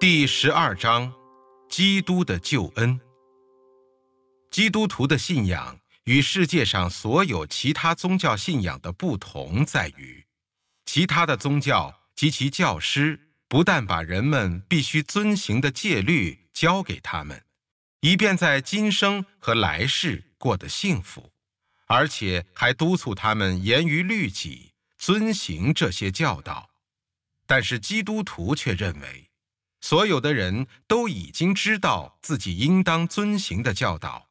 第十二章，基督的救恩。基督徒的信仰与世界上所有其他宗教信仰的不同在于，其他的宗教及其教师不但把人们必须遵行的戒律教给他们，以便在今生和来世过得幸福，而且还督促他们严于律己，遵行这些教导。但是基督徒却认为，所有的人都已经知道自己应当遵行的教导。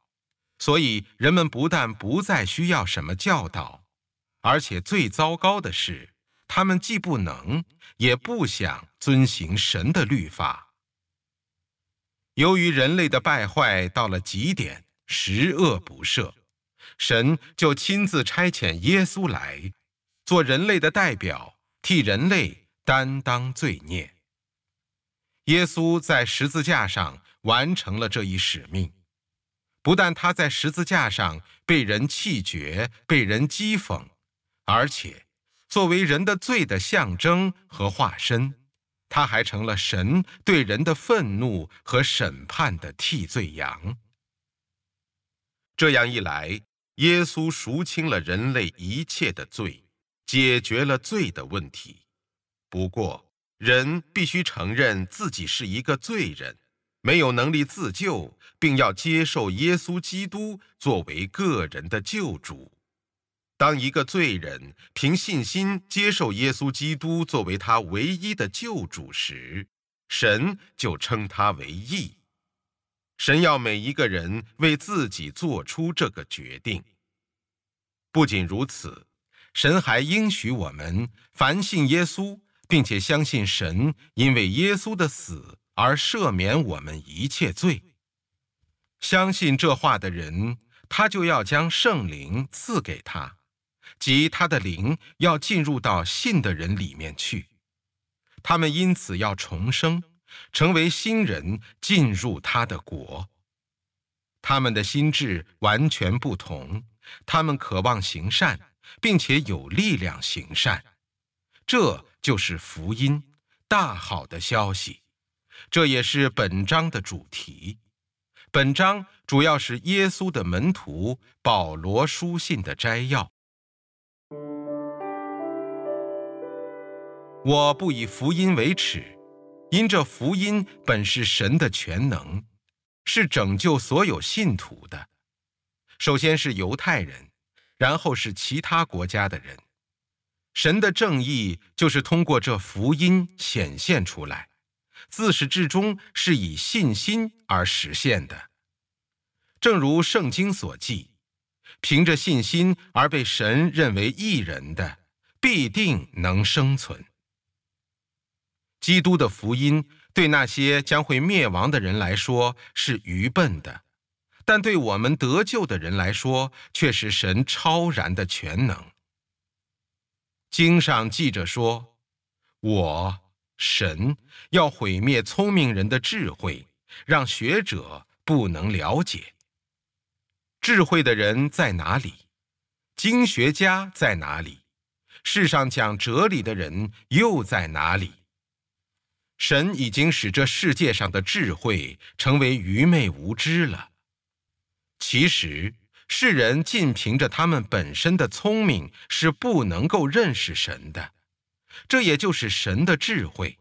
所以，人们不但不再需要什么教导，而且最糟糕的是，他们既不能，也不想遵行神的律法。由于人类的败坏到了极点，十恶不赦，神就亲自差遣耶稣来，做人类的代表，替人类担当罪孽。耶稣在十字架上完成了这一使命。不但他在十字架上被人弃绝、被人讥讽，而且作为人的罪的象征和化身，他还成了神对人的愤怒和审判的替罪羊。这样一来，耶稣赎清了人类一切的罪，解决了罪的问题。不过，人必须承认自己是一个罪人。没有能力自救，并要接受耶稣基督作为个人的救主。当一个罪人凭信心接受耶稣基督作为他唯一的救主时，神就称他为义。神要每一个人为自己做出这个决定。不仅如此，神还应许我们：凡信耶稣，并且相信神因为耶稣的死。而赦免我们一切罪。相信这话的人，他就要将圣灵赐给他，即他的灵要进入到信的人里面去。他们因此要重生，成为新人，进入他的国。他们的心智完全不同，他们渴望行善，并且有力量行善。这就是福音，大好的消息。这也是本章的主题。本章主要是耶稣的门徒保罗书信的摘要。我不以福音为耻，因这福音本是神的全能，是拯救所有信徒的。首先是犹太人，然后是其他国家的人。神的正义就是通过这福音显现出来。自始至终是以信心而实现的，正如圣经所记：“凭着信心而被神认为义人的，必定能生存。”基督的福音对那些将会灭亡的人来说是愚笨的，但对我们得救的人来说却是神超然的全能。经上记着说：“我。”神要毁灭聪明人的智慧，让学者不能了解。智慧的人在哪里？经学家在哪里？世上讲哲理的人又在哪里？神已经使这世界上的智慧成为愚昧无知了。其实，世人尽凭着他们本身的聪明是不能够认识神的。这也就是神的智慧，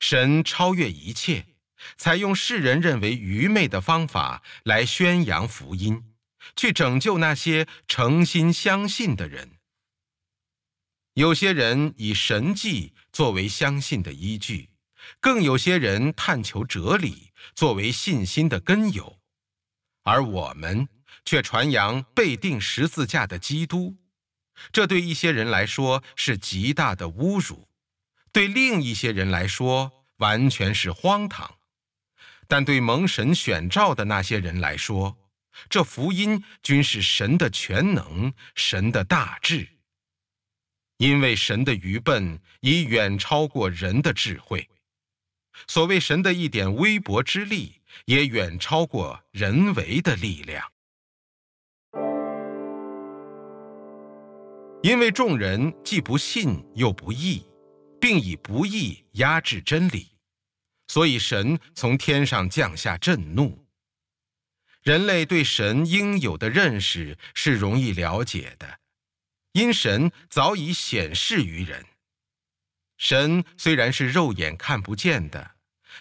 神超越一切，采用世人认为愚昧的方法来宣扬福音，去拯救那些诚心相信的人。有些人以神迹作为相信的依据，更有些人探求哲理作为信心的根由，而我们却传扬被钉十字架的基督。这对一些人来说是极大的侮辱，对另一些人来说完全是荒唐，但对蒙神选召的那些人来说，这福音均是神的全能、神的大智。因为神的愚笨已远超过人的智慧，所谓神的一点微薄之力，也远超过人为的力量。因为众人既不信又不义，并以不义压制真理，所以神从天上降下震怒。人类对神应有的认识是容易了解的，因神早已显示于人。神虽然是肉眼看不见的，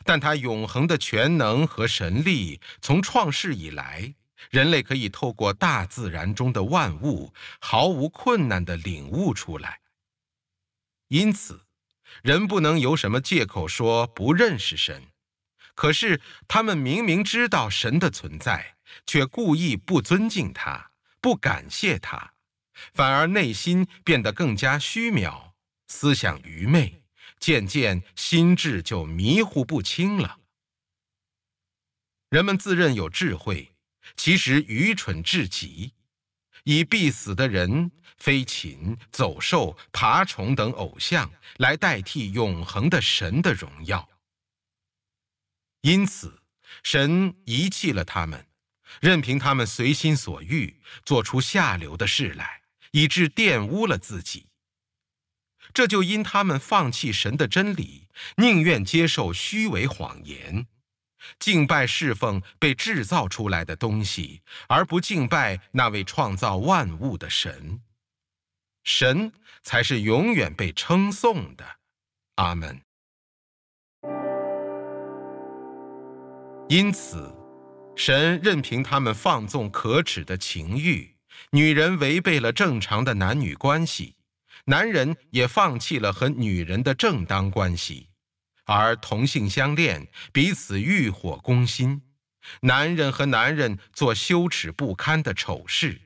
但他永恒的全能和神力，从创世以来，人类可以透过大自然中的万物，毫无困难地领悟出来。因此，人不能有什么借口说不认识神。可是他们明明知道神的存在，却故意不尊敬他，不感谢他，反而内心变得更加虚渺，思想愚昧，渐渐心智就迷糊不清了。人们自认有智慧，其实愚蠢至极，以必死的人、飞禽、走兽、爬虫等偶像来代替永恒的神的荣耀。因此，神遗弃了他们，任凭他们随心所欲，做出下流的事来，以致玷污了自己。这就因他们放弃神的真理，宁愿接受虚伪谎言，敬拜侍奉被制造出来的东西，而不敬拜那位创造万物的神。神才是永远被称颂的。阿门。因此，神任凭他们放纵可耻的情欲，女人违背了正常的男女关系，男人也放弃了和女人的正当关系，而同性相恋，彼此欲火攻心，男人和男人做羞耻不堪的丑事，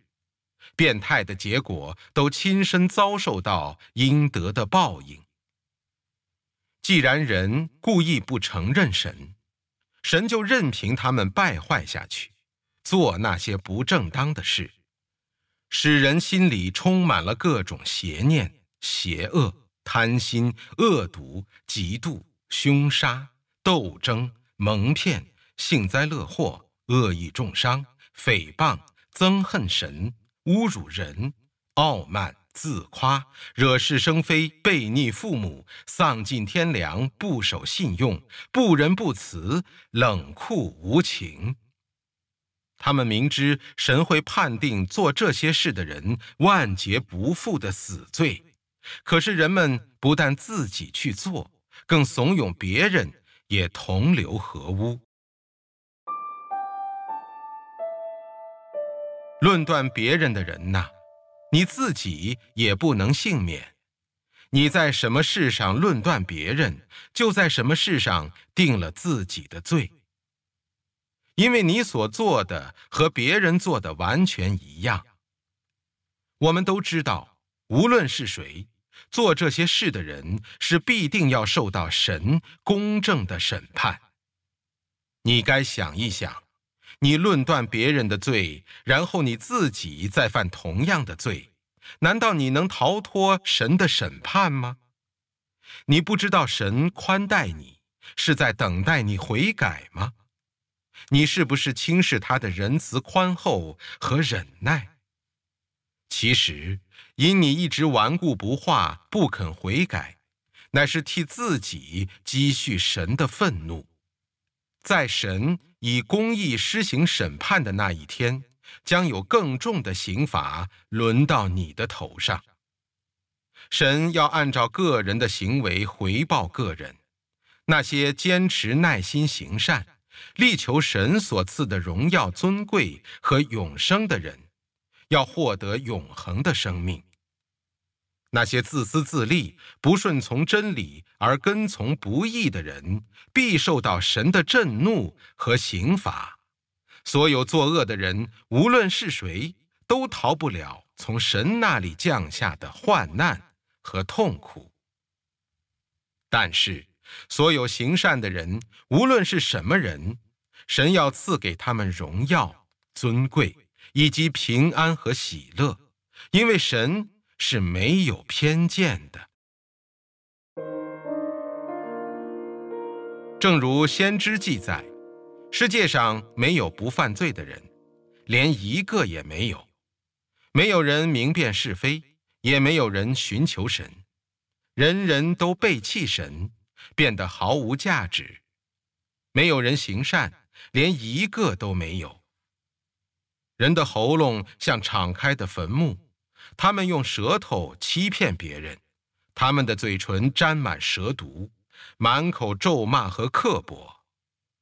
变态的结果都亲身遭受到应得的报应。既然人故意不承认神，神就任凭他们败坏下去，做那些不正当的事，使人心里充满了各种邪念、邪恶、贪心、恶毒、嫉妒、凶杀、斗争、蒙骗、幸灾乐祸、恶意重伤、诽谤、憎恨神、侮辱人、傲慢。自夸、惹是生非、背逆父母、丧尽天良、不守信用、不仁不慈、冷酷无情。他们明知神会判定做这些事的人万劫不复的死罪，可是人们不但自己去做，更怂恿别人也同流合污。论断别人的人呐！你自己也不能幸免，你在什么事上论断别人，就在什么事上定了自己的罪。因为你所做的和别人做的完全一样。我们都知道，无论是谁做这些事的人，是必定要受到神公正的审判。你该想一想。你论断别人的罪，然后你自己再犯同样的罪，难道你能逃脱神的审判吗？你不知道神宽待你，是在等待你悔改吗？你是不是轻视他的仁慈宽厚和忍耐？其实，因你一直顽固不化，不肯悔改，乃是替自己积蓄神的愤怒，在神。以公义施行审判的那一天，将有更重的刑罚轮到你的头上。神要按照个人的行为回报个人。那些坚持耐心行善、力求神所赐的荣耀、尊贵和永生的人，要获得永恒的生命。那些自私自利、不顺从真理而跟从不义的人，必受到神的震怒和刑罚。所有作恶的人，无论是谁，都逃不了从神那里降下的患难和痛苦。但是，所有行善的人，无论是什么人，神要赐给他们荣耀、尊贵以及平安和喜乐，因为神。是没有偏见的。正如先知记载，世界上没有不犯罪的人，连一个也没有。没有人明辨是非，也没有人寻求神，人人都背弃神，变得毫无价值，没有人行善，连一个都没有。人的喉咙像敞开的坟墓，他们用舌头欺骗别人，他们的嘴唇沾满蛇毒，满口咒骂和刻薄。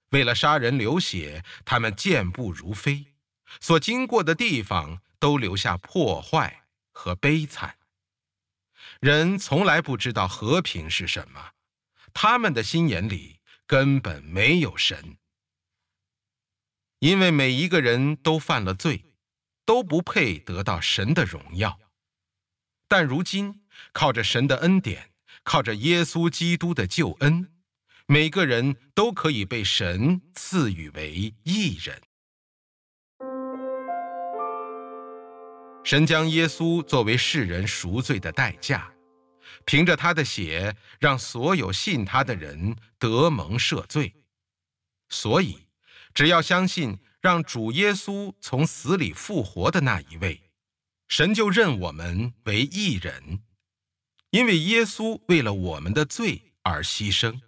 为了杀人流血，他们健步如飞，所经过的地方都留下破坏和悲惨。人从来不知道和平是什么，他们的心眼里根本没有神。因为每一个人都犯了罪，都不配得到神的荣耀。但如今靠着神的恩典，靠着耶稣基督的救恩，每个人都可以被神赐予为义人。神将耶稣作为世人赎罪的代价，凭着他的血，让所有信他的人得蒙赦罪。所以。只要相信让主耶稣从死里复活的那一位，神就认我们为义人，因为耶稣为了我们的罪而牺牲，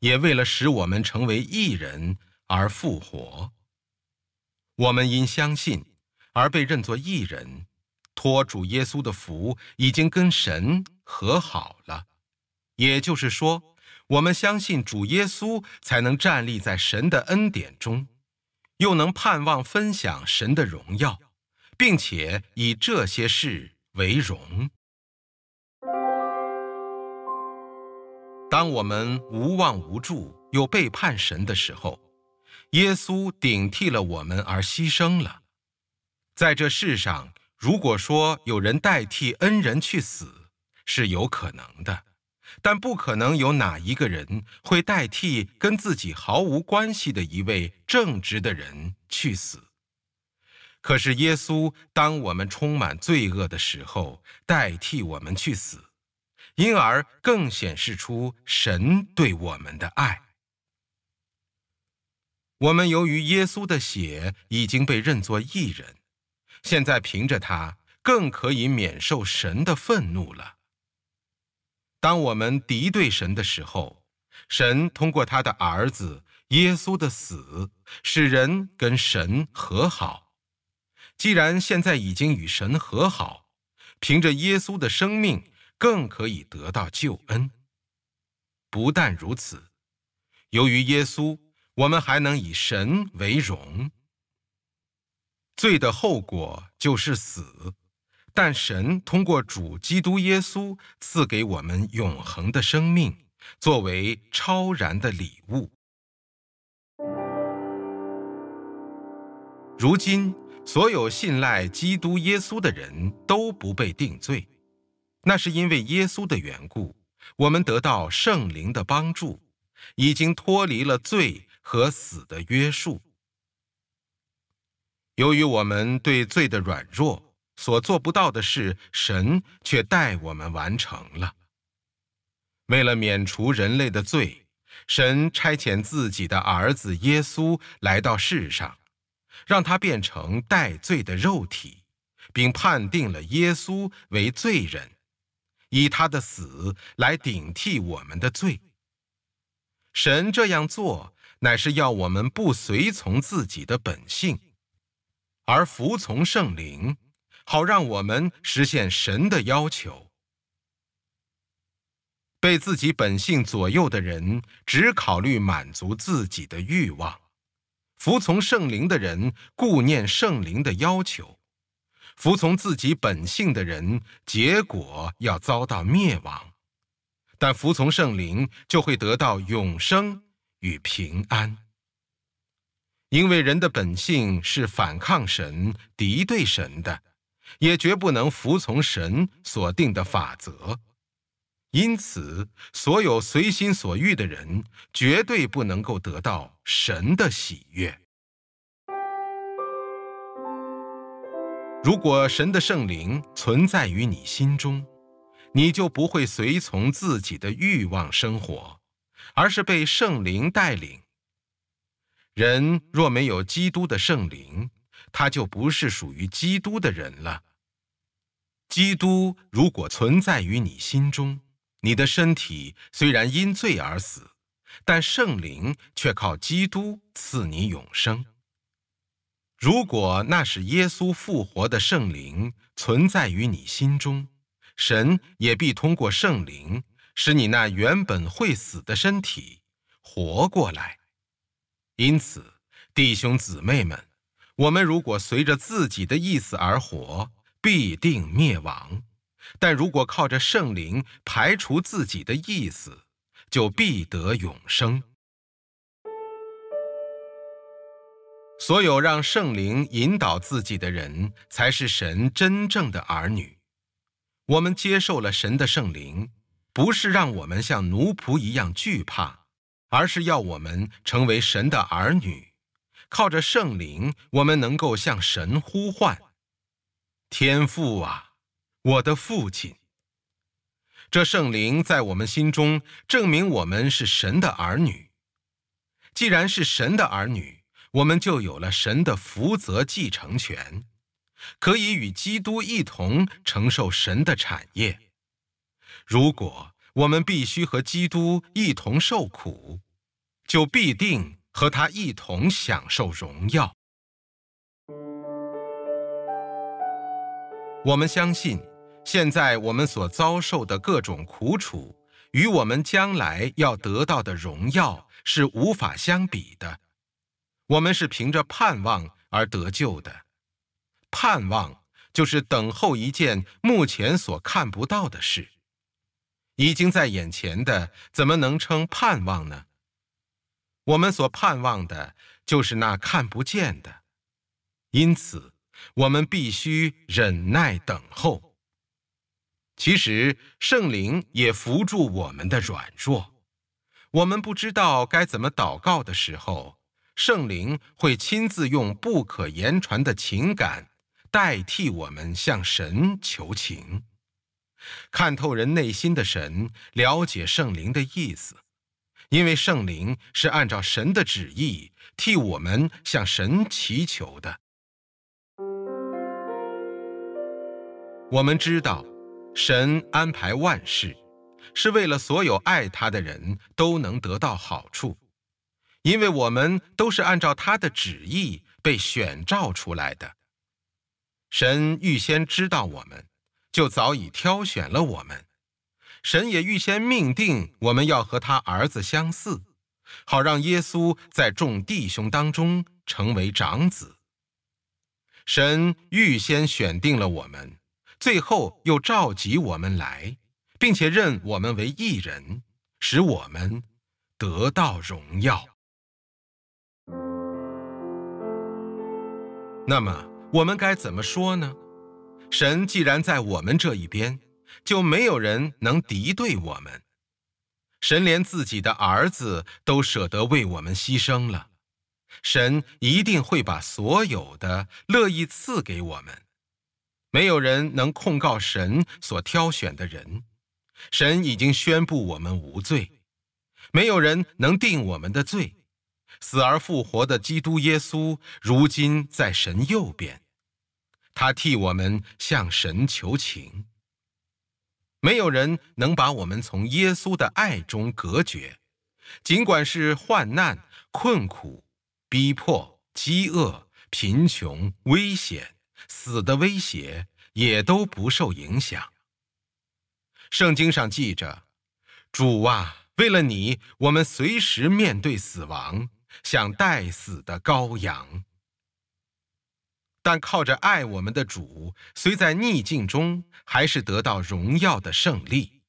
也为了使我们成为义人而复活。我们因相信而被认作义人，托主耶稣的福，已经跟神和好了。也就是说，我们相信主耶稣，才能站立在神的恩典中。又能盼望分享神的荣耀，并且以这些事为荣。当我们无望无助又背叛神的时候，耶稣顶替了我们而牺牲了。在这世上，如果说有人代替恩人去死，是有可能的。但不可能有哪一个人会代替跟自己毫无关系的一位正直的人去死。可是耶稣，当我们充满罪恶的时候，代替我们去死，因而更显示出神对我们的爱。我们由于耶稣的血已经被认作义人，现在凭着他，更可以免受神的愤怒了。当我们敌对神的时候，神通过他的儿子耶稣的死，使人跟神和好。既然现在已经与神和好，凭着耶稣的生命，更可以得到救恩。不但如此，由于耶稣，我们还能以神为荣。罪的后果就是死。但神通过主基督耶稣赐给我们永恒的生命，作为超然的礼物。如今，所有信赖基督耶稣的人都不被定罪，那是因为耶稣的缘故，我们得到圣灵的帮助，已经脱离了罪和死的约束。由于我们对罪的软弱。所做不到的事，神却代我们完成了。为了免除人类的罪，神差遣自己的儿子耶稣来到世上，让他变成带罪的肉体，并判定了耶稣为罪人，以他的死来顶替我们的罪。神这样做，乃是要我们不随从自己的本性，而服从圣灵。好让我们实现神的要求。被自己本性左右的人，只考虑满足自己的欲望；服从圣灵的人，顾念圣灵的要求；服从自己本性的人，结果要遭到灭亡；但服从圣灵，就会得到永生与平安。因为人的本性是反抗神、敌对神的。也绝不能服从神所定的法则，因此，所有随心所欲的人绝对不能够得到神的喜悦。如果神的圣灵存在于你心中，你就不会随从自己的欲望生活，而是被圣灵带领。人若没有基督的圣灵，他就不是属于基督的人了。基督如果存在于你心中，你的身体虽然因罪而死，但圣灵却靠基督赐你永生。如果那是耶稣复活的圣灵存在于你心中，神也必通过圣灵使你那原本会死的身体活过来。因此，弟兄姊妹们，我们如果随着自己的意思而活，必定灭亡；但如果靠着圣灵排除自己的意思，就必得永生。所有让圣灵引导自己的人，才是神真正的儿女。我们接受了神的圣灵，不是让我们像奴仆一样惧怕，而是要我们成为神的儿女。靠着圣灵，我们能够向神呼唤：“天父啊，我的父亲。”这圣灵在我们心中证明我们是神的儿女。既然是神的儿女，我们就有了神的福泽继承权，可以与基督一同承受神的产业。如果我们必须和基督一同受苦，就必定和他一同享受荣耀。我们相信，现在我们所遭受的各种苦楚，与我们将来要得到的荣耀是无法相比的。我们是凭着盼望而得救的，盼望就是等候一件目前所看不到的事。已经在眼前的，怎么能称盼望呢？我们所盼望的，就是那看不见的，因此我们必须忍耐等候。其实圣灵也扶助我们的软弱，我们不知道该怎么祷告的时候。圣灵会亲自用不可言传的情感代替我们向神求情。看透人内心的神了解圣灵的意思，因为圣灵是按照神的旨意替我们向神祈求的。我们知道，神安排万事，是为了所有爱他的人都能得到好处。因为我们都是按照他的旨意被选召出来的，神预先知道我们，就早已挑选了我们。神也预先命定我们要和他儿子相似，好让耶稣在众弟兄当中成为长子。神预先选定了我们，最后又召集我们来，并且认我们为义人，使我们得到荣耀。那么我们该怎么说呢？神既然在我们这一边，就没有人能敌对我们。神连自己的儿子都舍得为我们牺牲了，神一定会把所有的乐意赐给我们。没有人能控告神所挑选的人，神已经宣布我们无罪，没有人能定我们的罪。死而复活的基督耶稣，如今在神右边，他替我们向神求情。没有人能把我们从耶稣的爱中隔绝，尽管是患难、困苦、逼迫、饥饿、贫穷、危险、死的威胁，也都不受影响。圣经上记着：“主啊，为了你，我们随时面对死亡。”像待死的羔羊，但靠着爱我们的主，虽在逆境中，还是得到荣耀的胜利。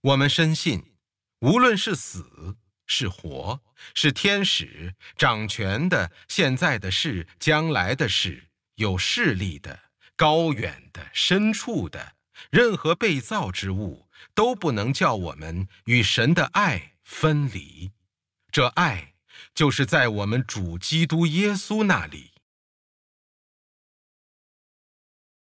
我们深信，无论是死是活，是天使掌权的、现在的事、将来的事、有势力的、高远的、深处的，任何被造之物，都不能叫我们与神的爱分离。这爱。就是在我们主基督耶稣那里。